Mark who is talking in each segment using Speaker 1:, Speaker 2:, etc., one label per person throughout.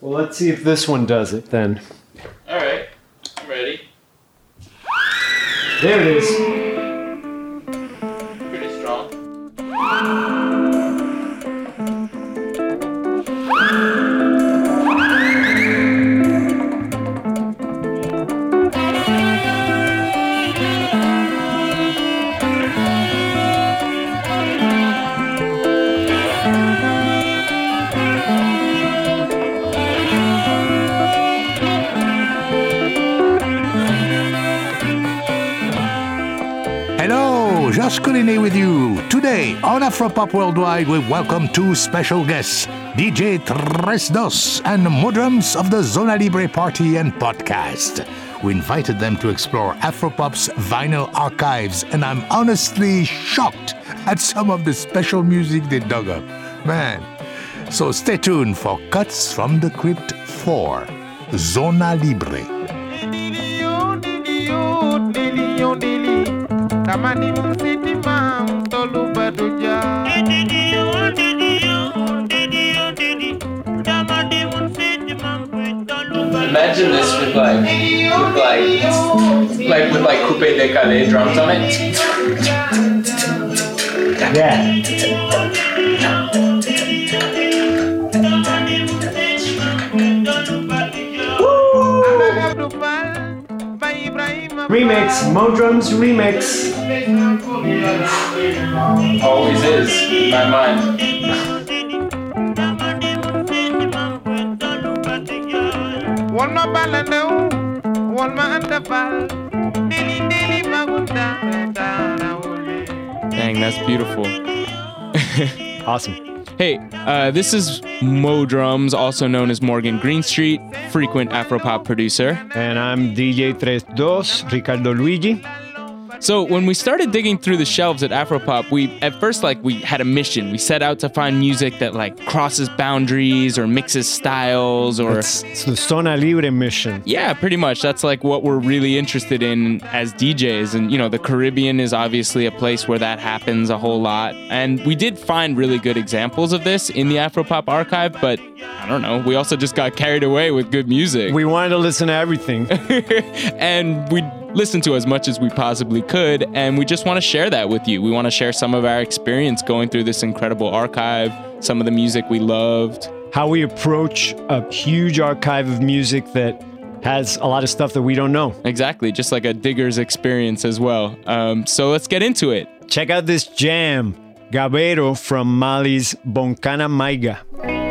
Speaker 1: Well, let's see if this one does it then.
Speaker 2: All right, I'm ready.
Speaker 1: There it is.
Speaker 3: With you. Today on Afropop Worldwide, we welcome two special guests, DJ Tres Dos and Modrums of the Zona Libre Party and Podcast. We invited them to explore Afropop's vinyl archives, and I'm honestly shocked at some of the special music they dug up. Man. So stay tuned for Cuts from the Crypt 4 Zona Libre.
Speaker 4: Tamani msiti mam tolu baduja
Speaker 2: Imagine this with like, with like, like with like coupe décalé drums on it.
Speaker 1: Yeah.
Speaker 4: Abdou Fall Bay Ibrahima
Speaker 1: Remix, Modrums remix.
Speaker 2: Always is in my mind.
Speaker 4: Wal ma balandew Wal ma anda fall Dili dili magunda Tara wole
Speaker 5: Dang, that's beautiful.
Speaker 1: Awesome.
Speaker 5: Hey, uh, this is Mo Drums, also known as Morgan Greenstreet, frequent Afropop producer.
Speaker 1: And I'm DJ Tres Dos, Ricardo Luigi.
Speaker 5: So when we started digging through the shelves at Afropop, we at first like we had a mission. We set out to find music that like crosses boundaries or mixes styles or
Speaker 1: It's, it's the Zona Libre mission.
Speaker 5: yeah, pretty much. That's like what we're really interested in as DJs. And, you know, the Caribbean is obviously a place where that happens a whole lot. And we did find really good examples of this in the Afropop archive, but I don't know. We also just got carried away with good music.
Speaker 1: We wanted to listen to everything.
Speaker 5: and we listened to as much as we possibly could. And we just want to share that with you. We want to share some of our experience going through this incredible archive, some of the music we loved.
Speaker 1: How we approach a huge archive of music that has a lot of stuff that we don't know.
Speaker 5: Exactly, just like a digger's experience as well. Um, so let's get into it.
Speaker 1: Check out this jam, Gabero from Mali's Boncana Maiga.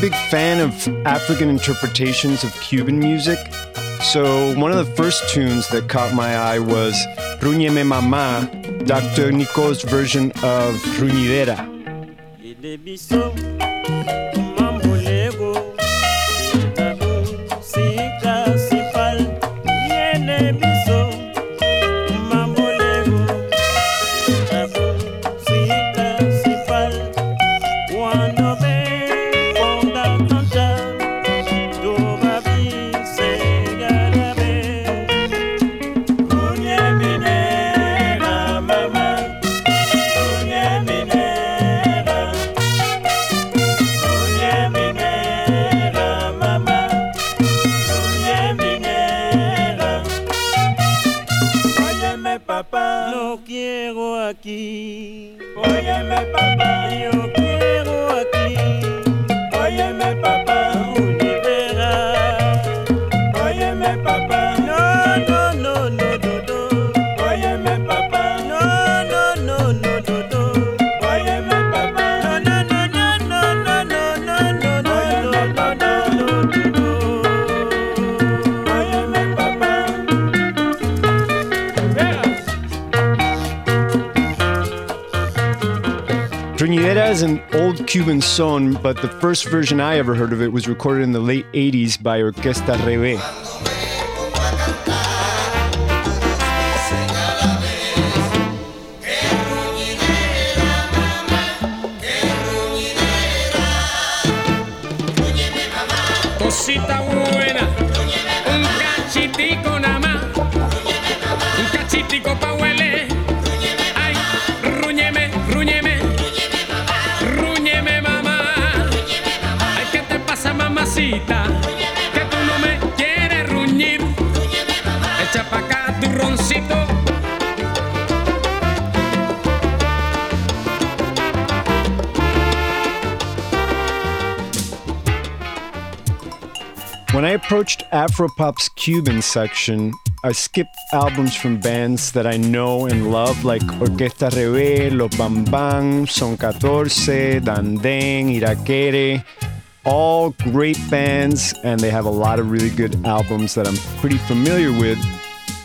Speaker 1: Big fan of African interpretations of Cuban music. So, one of the first tunes that caught my eye was Ruñeme Mama, Dr. Nico's version of Ruñidera. But the first version I ever heard of it was recorded in the late 80s by Orquesta
Speaker 6: Revé.
Speaker 1: When I approached Afropop's Cuban section, I skipped albums from bands that I know and love like Orquesta Revé, Los Van Van, Son 14, Dan Den, Irakere. All great bands, and they have a lot of really good albums that I'm pretty familiar with.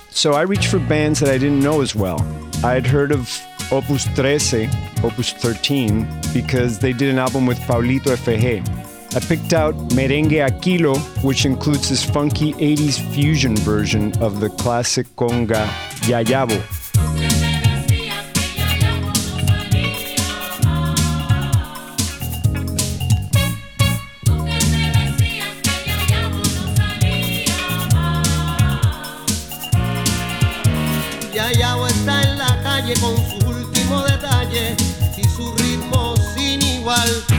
Speaker 1: So I reached for bands that I didn't know as well. I had heard of Opus 13, Opus 13, because they did an album with Paulito FG. I picked out Merengue Aquilo, which includes this funky 80s fusion version of the classic conga Yayabo.
Speaker 7: Con su último detalle y su ritmo sin igual.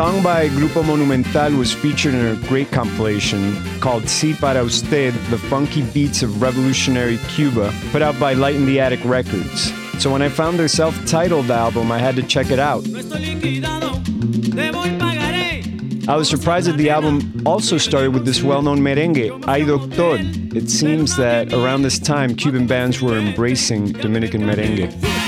Speaker 1: Song by Grupo Monumental was featured in a great compilation called Si Para Usted, The Funky Beats of Revolutionary Cuba, put out by Light in the Attic Records. So when I found their self titled album, I had to check it out.
Speaker 8: No estoy liquidado, debo el pagaré.
Speaker 1: I was surprised that the album also started with this well known merengue, Ay Doctor. It seems that around this time, Cuban bands were embracing Dominican merengue.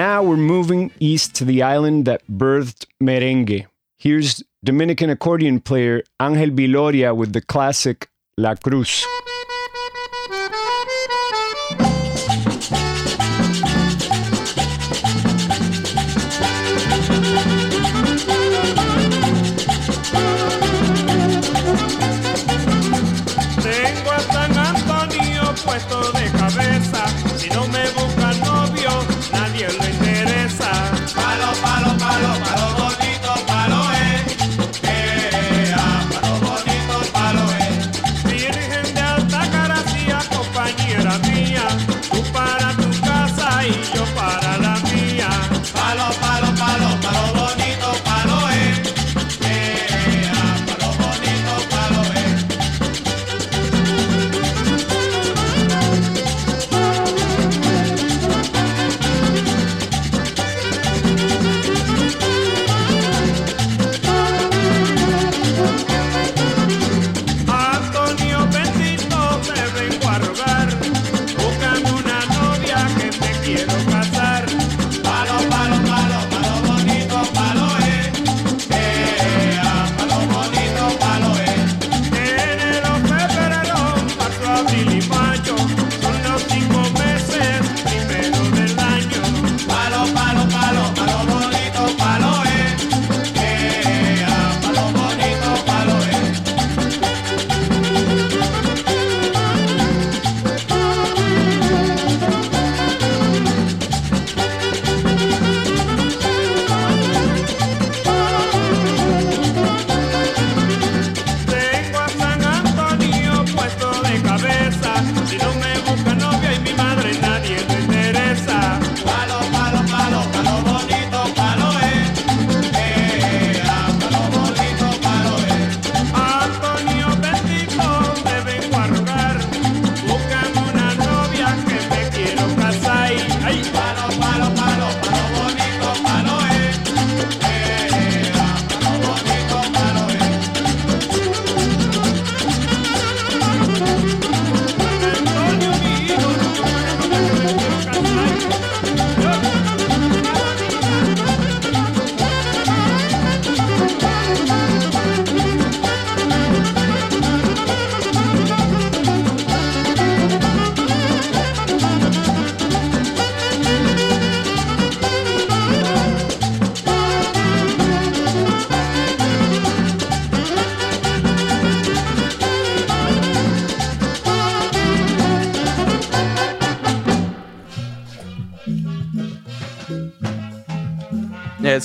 Speaker 9: Now we're moving east to the island that birthed merengue. Here's Dominican accordion player Angel Viloria with the classic La Cruz.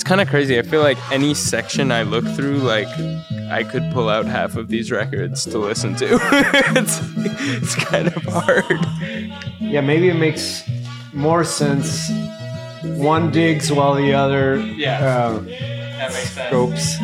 Speaker 5: Kind of crazy. I feel like any section I look through, like I could pull out half of these records to listen to. it's it's kind of hard.
Speaker 9: Yeah, maybe it makes more sense. One digs while the other
Speaker 5: Yeah.
Speaker 9: Uh,
Speaker 5: that makes sense.
Speaker 9: scopes.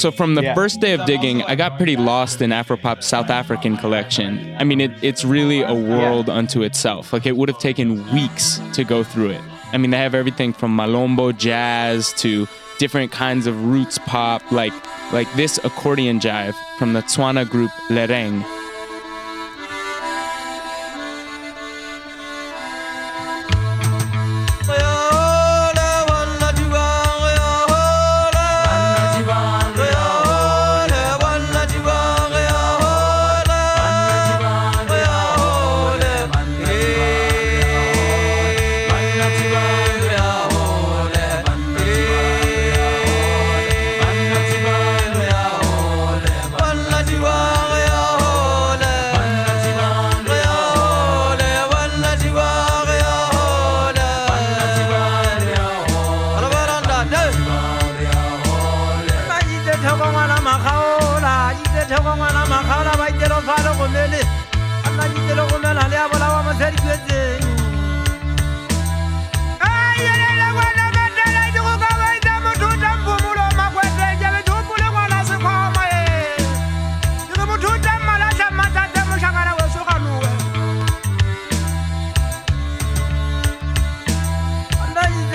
Speaker 5: So from the
Speaker 9: Yeah.
Speaker 5: first day of digging, I got pretty lost in Afropop's South African collection. I mean, it, it's really a world unto itself. Like it would have taken weeks to go through it. I mean, they have everything from malombo jazz to different kinds of roots pop, like like this accordion jive from the Tswana group Lereng.
Speaker 10: bolele a nna ditele gomela le a bolawa mosadi kwetseng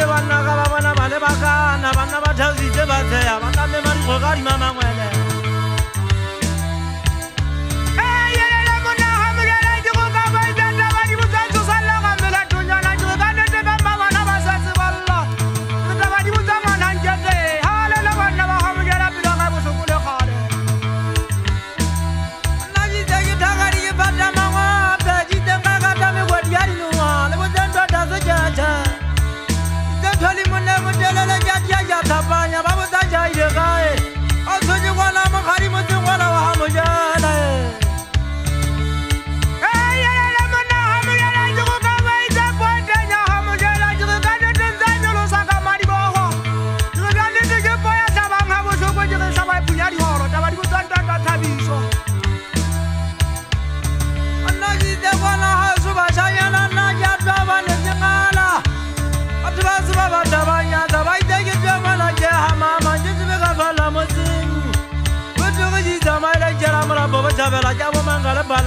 Speaker 10: banna ga ba bona ba le bakana banna ba thaositse ba tseya ba tame
Speaker 8: madikgo ka dima mangwela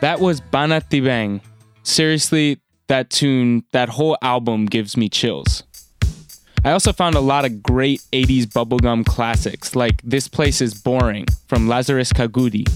Speaker 5: That was Banati Bang. Seriously, that tune, that whole album gives me chills. I also found a lot of great 80s bubblegum classics like This Place is Boring from Lazarus
Speaker 11: Kgagudi.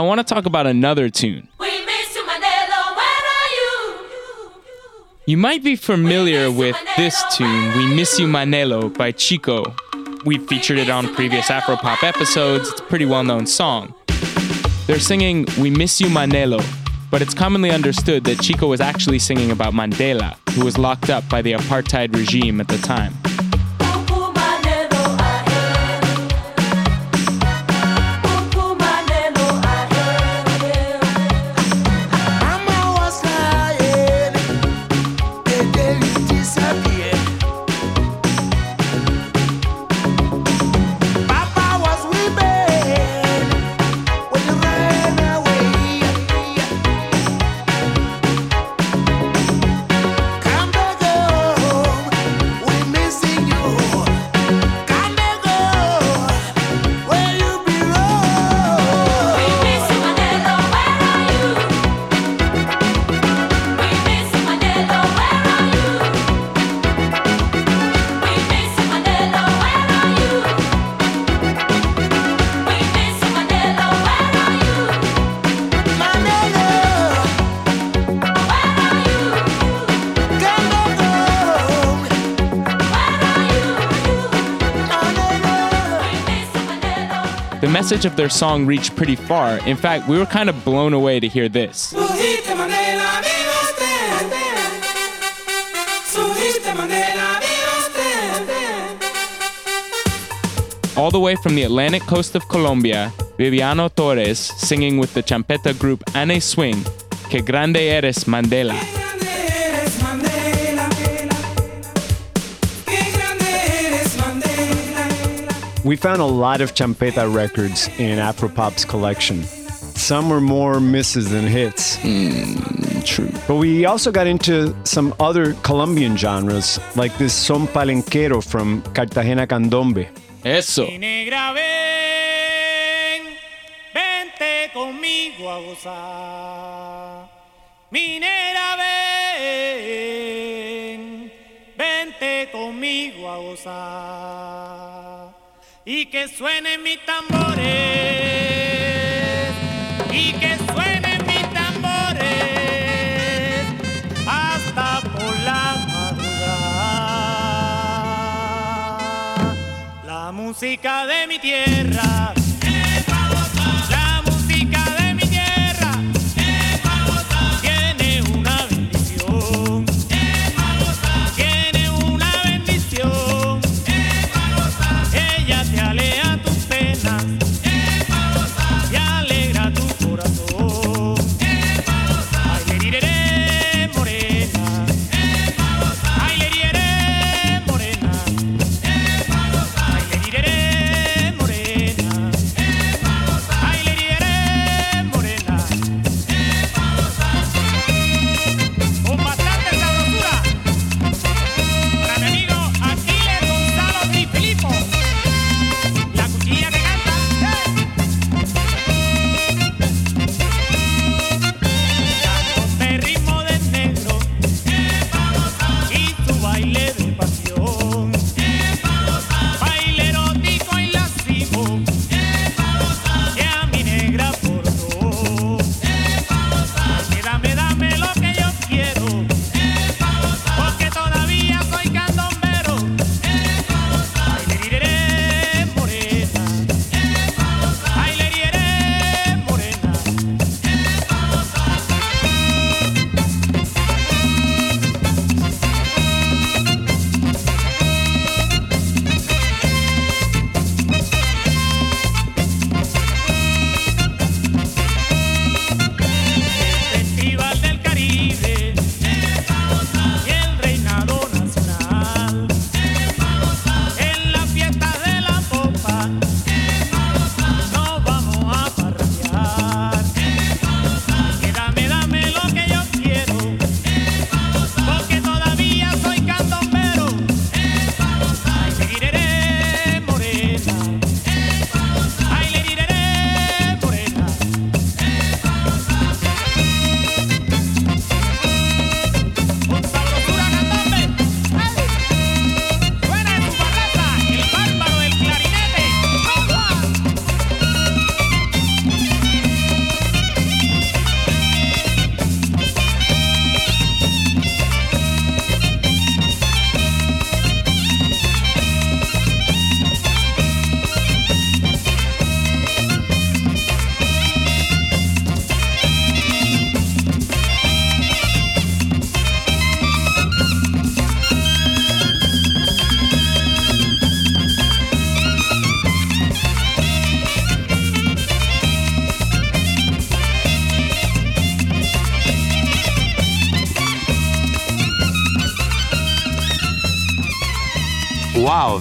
Speaker 11: I
Speaker 5: want to talk about another tune.
Speaker 12: We miss you, Mandela. Where are you?
Speaker 5: You might be familiar with this tune, We Miss You Manelo by Chicco. We've featured it on previous Afropop episodes. It's a pretty well known song. They're singing We Miss You Manelo, but it's commonly understood that Chicco was actually singing about Mandela, who was locked up by the apartheid regime at the time. Message of their song reached pretty far. In fact, we were kind of blown away to hear this.
Speaker 11: Surgiste Mandela, viva usted. Surgiste Mandela, viva usted.
Speaker 5: All the way from the Atlantic coast of Colombia, Viviano Torres singing with the champeta group Ane Swing, Que Grande Eres Mandela.
Speaker 1: We found a lot of champeta records in Afropop's collection. Some were more misses than hits.
Speaker 5: Hmm, true.
Speaker 1: But we also got into some other Colombian genres, like this son palenquero from Cartagena Candombe.
Speaker 5: Eso.
Speaker 8: Mi negra ven, vente conmigo a gozar. Mi negra ven, vente conmigo a gozar. y que suene mi tambores y que suenen mis tambores hasta por la madrugada. La música de mi tierra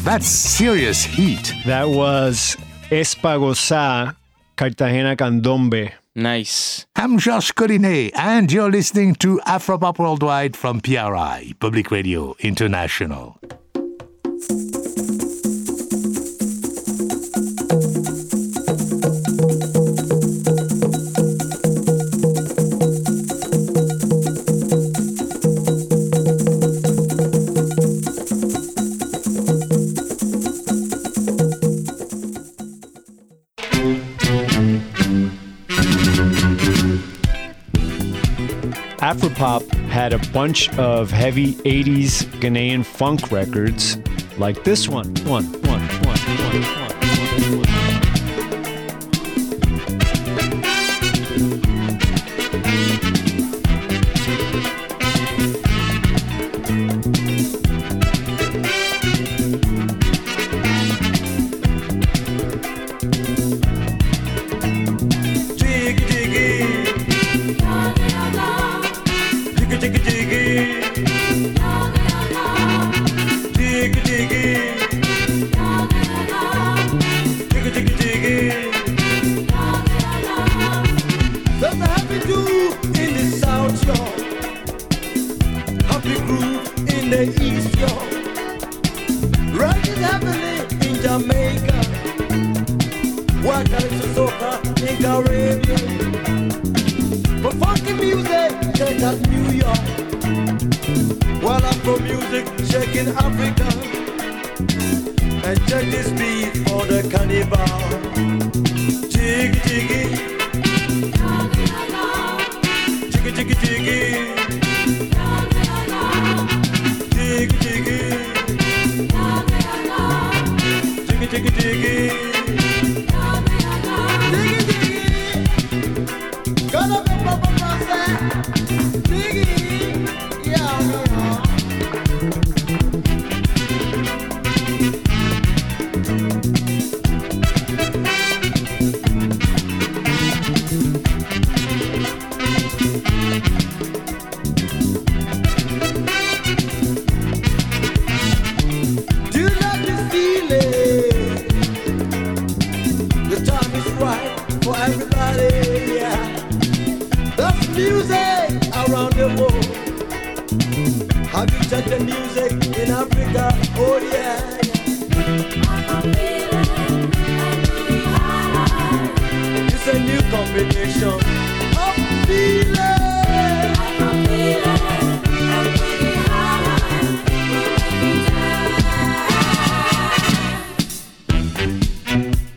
Speaker 3: That's serious heat.
Speaker 13: That was Espagosá, Cartagena Candombe.
Speaker 5: Nice.
Speaker 3: I'm Georges Collinet, and you're listening to Afropop Worldwide from PRI, Public Radio International.
Speaker 13: Pop had a bunch of heavy 80s Ghanaian funk records like this one. One, one, one, one.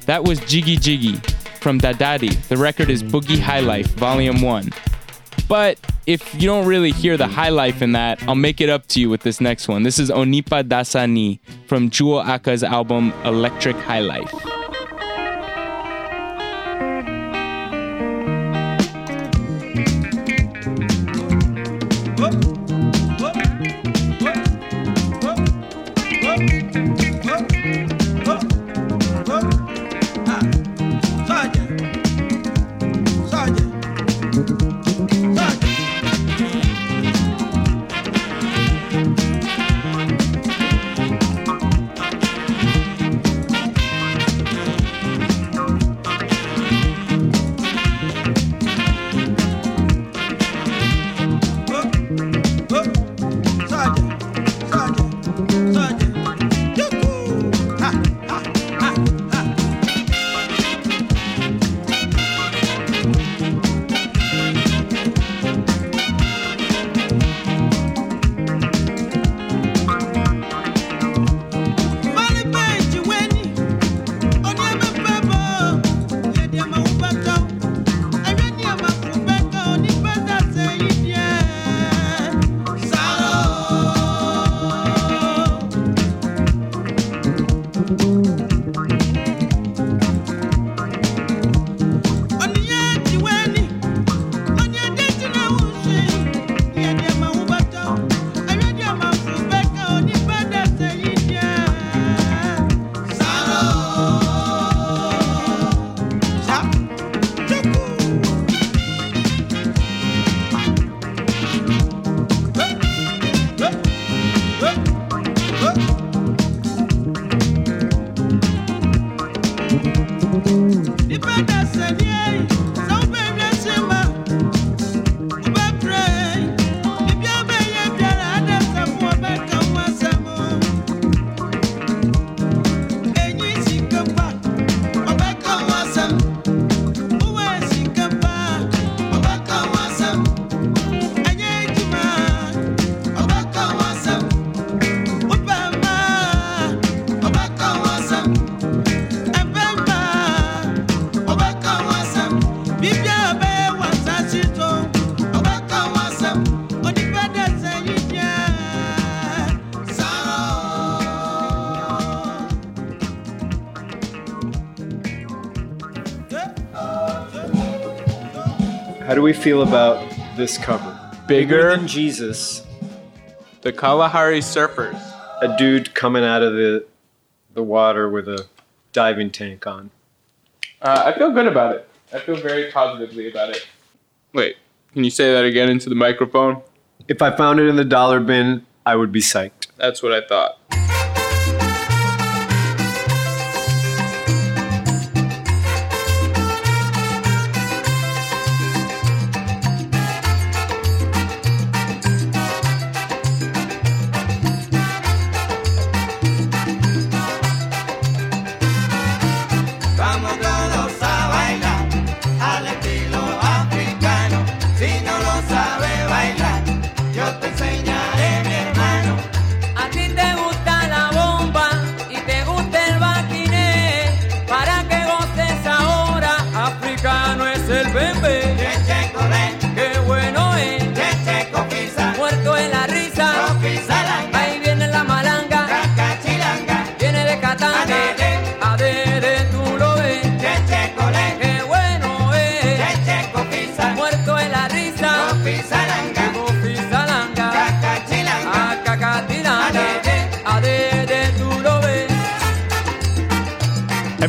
Speaker 5: That was Jiggy Jiggy from Dadadi. The record is Boogie High Life, Volume 1. But if you don't really hear the high life in that, I'll make it up to you with this next one. This is Onipa Dasani from Jewel Ackah's album Electric High Life.
Speaker 1: Do we feel about this cover?
Speaker 5: Bigger.
Speaker 1: than Jesus.
Speaker 5: The Kalahari Surfers.
Speaker 1: A dude coming out of the the water with a diving tank on.
Speaker 5: Uh, I feel good about it. I feel very positively about it. Wait, can you say that again into the microphone?
Speaker 1: If I found it in the dollar bin, I would be psyched.
Speaker 5: That's what I thought.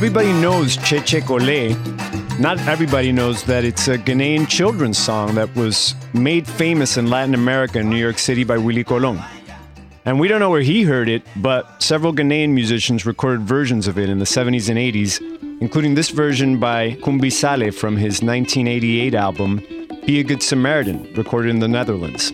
Speaker 14: Everybody knows Cheche Kole. Not everybody knows that it's a Ghanaian children's song that was made famous in Latin America in New York City by Willie Colon. And we don't know where he heard it, but several Ghanaian musicians recorded versions of it in the 70s and 80s, including this version by Kumbi Sale from his 1988 album, Be a Good Samaritan, recorded in the Netherlands.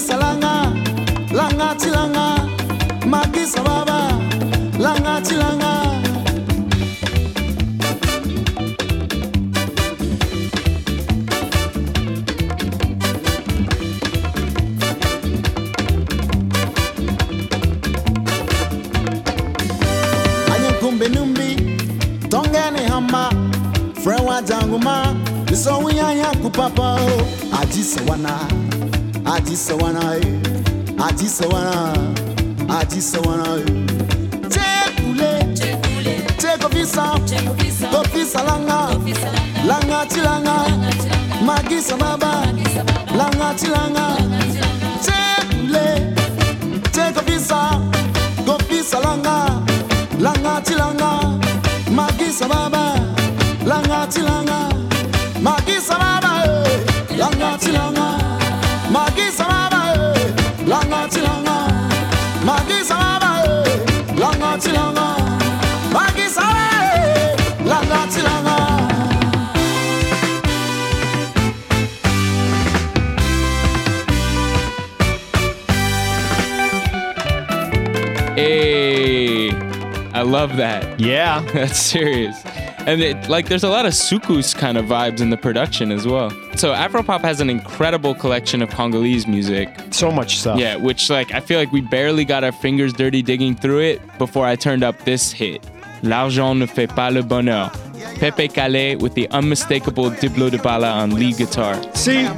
Speaker 15: Kofisa langa, langa tilanga, magisa baba, langa tilanga. Anye kumbe numbi tongene hama. Frewa janguma so winya kupapa o. Ajise adisa wana e adisa wana adisa wana. E tekule tekofisa kofisa langa. Langa. Ti langa. Magisa baba. Langa ti langa. Tekule tekofisa kofisa langa. Langa ti langa. Magisa baba. Eh. Langa ti langa. Magisa baba langa ti langa.
Speaker 5: Love that.
Speaker 14: Yeah,
Speaker 5: that's serious. And it, like, there's a lot of soukous kind of vibes in the production as well. So Afropop has an incredible collection of Congolese music.
Speaker 14: So much stuff.
Speaker 5: Yeah, which like I feel like we barely got our fingers dirty digging through it before I turned up this hit. L'argent ne fait pas le bonheur. Pepe Kallé with the unmistakable Diblo Dibala on lead guitar.
Speaker 14: See,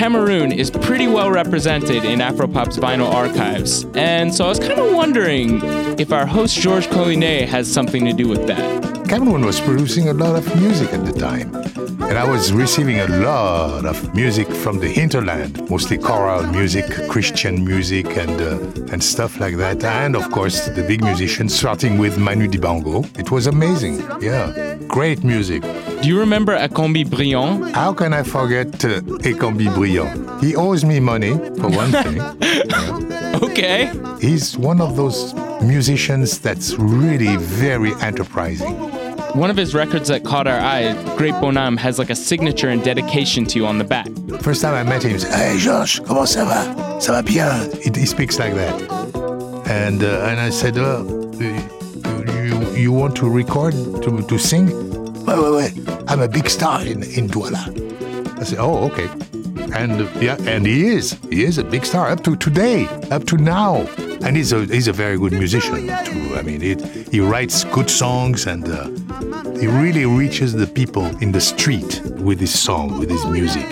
Speaker 5: Cameroon is pretty well represented in Afropop's vinyl archives, and so I was kind of wondering if our host George Collinet has something to do with that.
Speaker 3: Cameroon was producing a lot of music at the time. And I was receiving a lot of music from the hinterland, mostly choral music, Christian music, and uh, and stuff like that. And of course, the big musicians, starting with Manu Dibango. It was amazing. Yeah, great music.
Speaker 16: Do you remember Ekambi Brillant?
Speaker 3: How can I forget uh, Ekambi Brillant? He owes me money, for one thing.
Speaker 16: Okay.
Speaker 3: He's one of those musicians that's really very enterprising.
Speaker 16: One of his records that caught our eye, Great Bonhomme, has like a signature and dedication to you on the back.
Speaker 3: First time I met him, he said, Hey Josh, comment ça va? Ça va bien? He, speaks like that. And uh, and I said, you, you want to record, to, to sing? Wait, wait, wait. I'm a big star in, in Douala. I said, oh, okay. And yeah, and he is. He is a big star up to today, up to now. And he's a he's a very good musician too. I mean, it, he writes good songs and uh, he really reaches the people in the street with his song, with his music.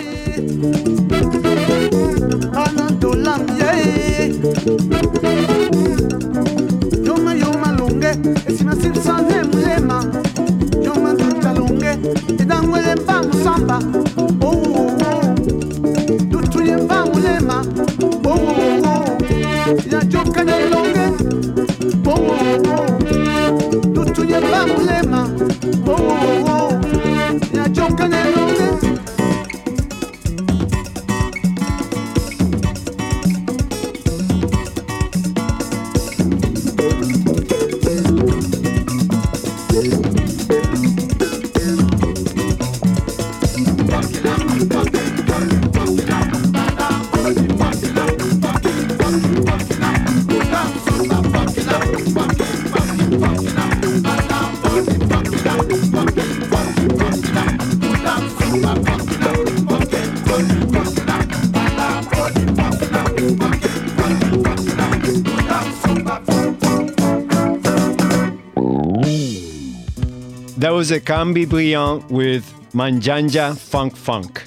Speaker 1: Ekambi Brillant with Manjanja Funk Funk.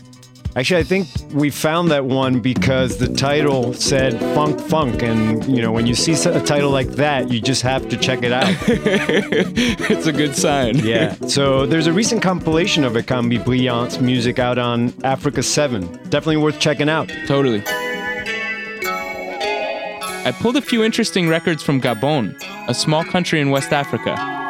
Speaker 1: Actually, I think we found that one because the title said Funk Funk. And, you know, when you see a title like that, you just have to check it out.
Speaker 16: it's a good sign.
Speaker 1: yeah. So there's a recent compilation of Ekambi Brillant's music out on Africa 7. Definitely worth checking out.
Speaker 16: Totally. I pulled a few interesting records from Gabon, a small country in West Africa.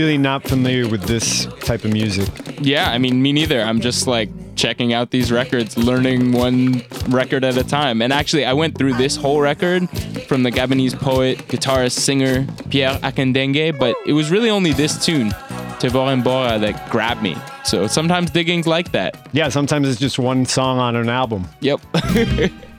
Speaker 1: Really not familiar with this type of music.
Speaker 16: Yeah, I mean, me neither. I'm just like checking out these records, learning one record at a time. And actually, I went through this whole record from the Gabonese poet, guitarist, singer Pierre Akendengué, but it was really only this tune, Tevorembora, that grabbed me. So sometimes digging's like that.
Speaker 1: Yeah, sometimes it's just one song on an album.
Speaker 16: Yep.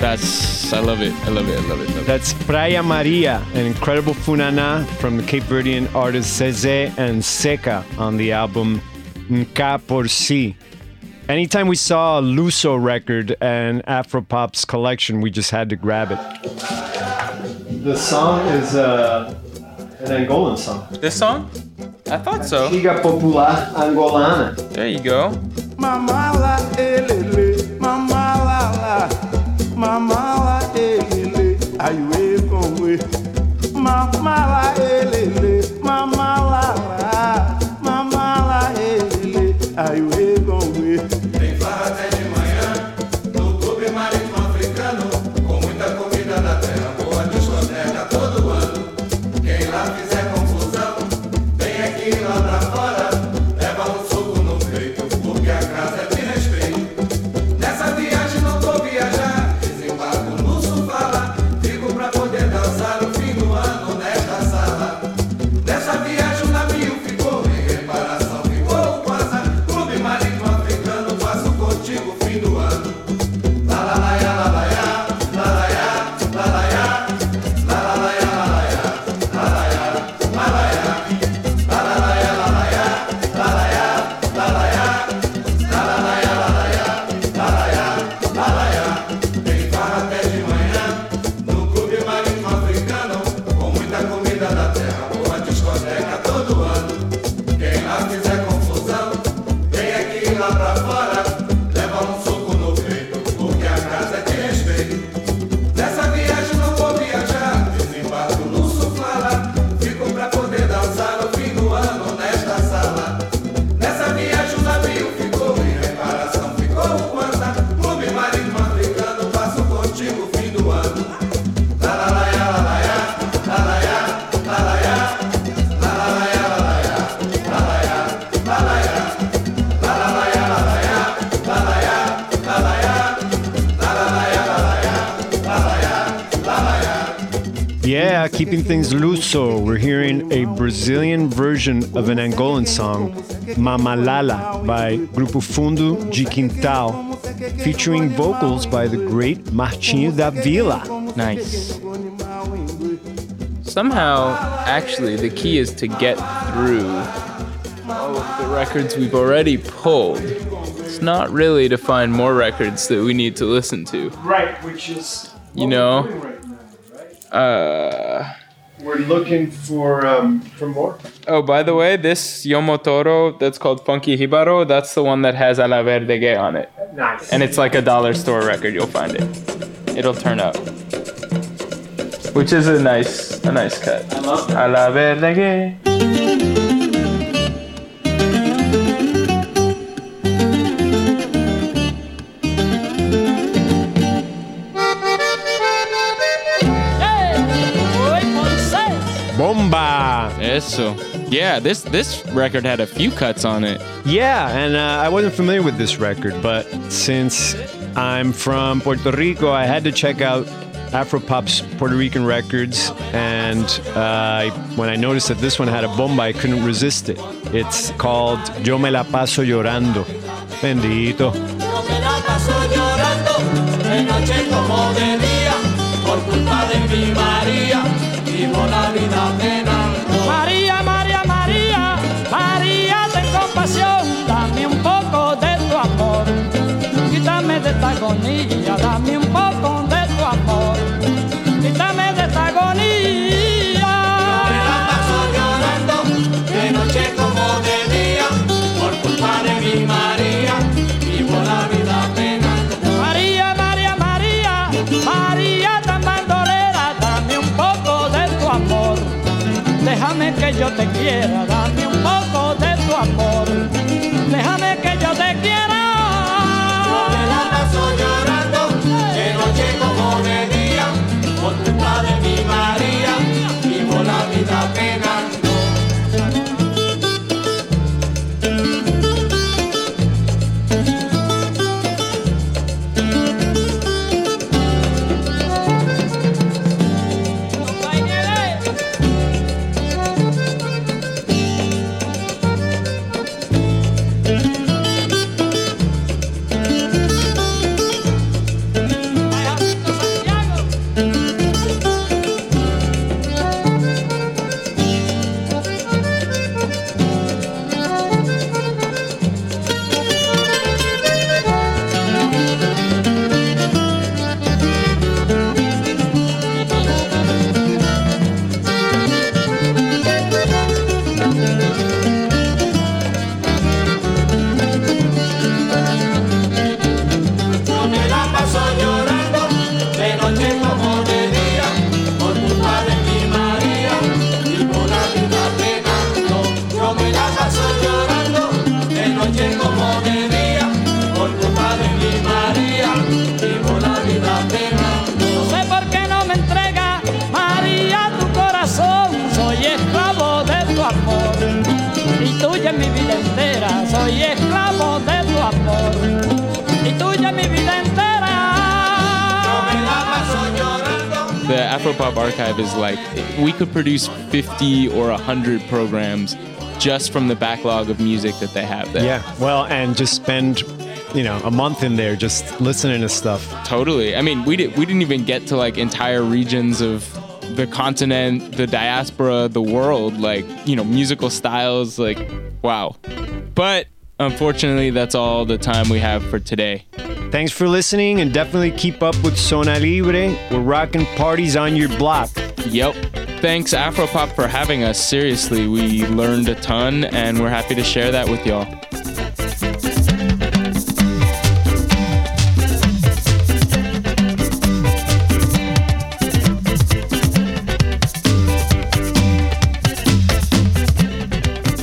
Speaker 5: That's I love it. I love it. I love it. Love.
Speaker 1: That's Praia Maria, an incredible funana from the Cape Verdean artists Zeze and Seca on the album Nka Por Si. Anytime we saw a Luso record and Afropop's collection, we just had to grab it. The song is uh, an Angolan song.
Speaker 5: This song? I thought so.
Speaker 1: Liga Popular Angolana.
Speaker 5: There you go.
Speaker 16: Mamala elele, ayue kongwe. Mamala elele, mamala
Speaker 1: Continuando. Things luso. We're hearing a Brazilian version of an Angolan song, Mamalala, by Grupo Fundo de Quintal, featuring vocals by the great Martinho da Vila.
Speaker 5: Nice. Somehow, actually, the key is to get through all of the records we've already pulled. It's not really to find more records that we need to listen to.
Speaker 1: Right, which is
Speaker 5: You know? Uh.
Speaker 1: We're looking for um, for more.
Speaker 5: Oh, by the way, this Yomo Toro that's called Funky Jíbaro, that's the one that has A la Verdegue on it.
Speaker 1: Nice.
Speaker 5: And it's like a dollar store record, you'll find it. It'll turn up. Which is a nice a nice cut. I love that. A
Speaker 1: Bomba!
Speaker 5: Eso. Yeah, this this record had a few cuts on it.
Speaker 1: Yeah, and uh, I wasn't familiar with this record, but since I'm from Puerto Rico, I had to check out Afropop's Puerto Rican records. And uh, when I noticed that this one had a bomba, I couldn't resist it. It's called Yo me la paso llorando. Bendito.
Speaker 17: Yo me la paso llorando de noche como de día por culpa de mi María vivo la vida
Speaker 18: agonía, dame un poco de tu amor. Quítame de esta agonía.
Speaker 17: Yo me la paso llorando de noche como de día por culpa de mi María vivo la vida penando.
Speaker 18: María, María, María, María tan bandolera, dame un poco de tu amor. Déjame que yo te quiera, dame
Speaker 17: María vivo la vida penando.
Speaker 5: Produce 50 or 100 programs just from the backlog of music that they have there.
Speaker 1: Yeah, well, and just spend, you know, a month in there just listening to stuff.
Speaker 5: Totally. I mean, we did we didn't even get to like entire regions of the continent, the diaspora, the world, like, you know, musical styles, like wow. But unfortunately, that's all the time we have for today.
Speaker 1: Thanks for listening and definitely keep up with Zona Libre. We're rocking parties on your block.
Speaker 5: Yep. Thanks Afropop for having us. Seriously, we learned a ton and we're happy to share that with y'all.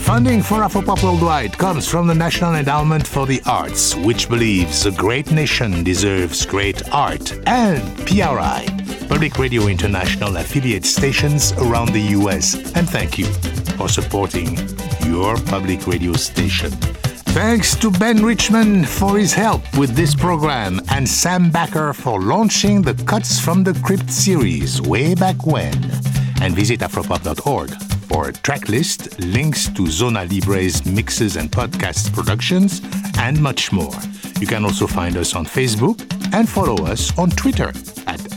Speaker 3: Funding for Afropop Worldwide comes from the National Endowment for the Arts, which believes a great nation deserves great art, and PRI, Public Radio International affiliate stations around the US. And thank you for supporting your public radio station. Thanks to Ben Richmond for his help with this program and Sam Backer for launching the Cuts from the Crypt series way back when. And visit afropop.org for a track list, links to Zona Libre's mixes and podcast productions, and much more. You can also find us on Facebook and follow us on Twitter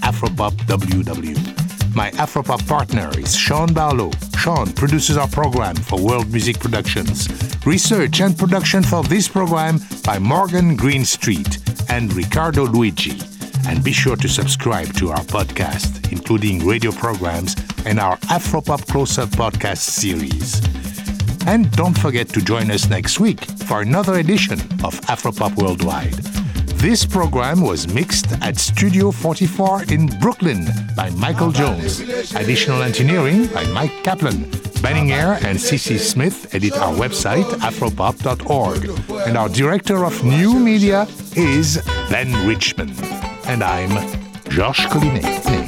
Speaker 3: at AfropopWW. My Afropop partner is Sean Barlow. Sean produces our program for World Music Productions. Research and production for this program by Morgan Greenstreet and Ricardo Luigi. And be sure to subscribe to our podcast, including radio programs and our Afropop Close Up podcast series. And don't forget to join us next week for another edition of Afropop Worldwide. This program was mixed at Studio 44 in Brooklyn by Michael Jones. Additional engineering by Mike Kaplan. Banning Eyre and CC Smith edit our website, afropop.org. And our director of new media is Ben Richmond. And I'm Georges Collinet.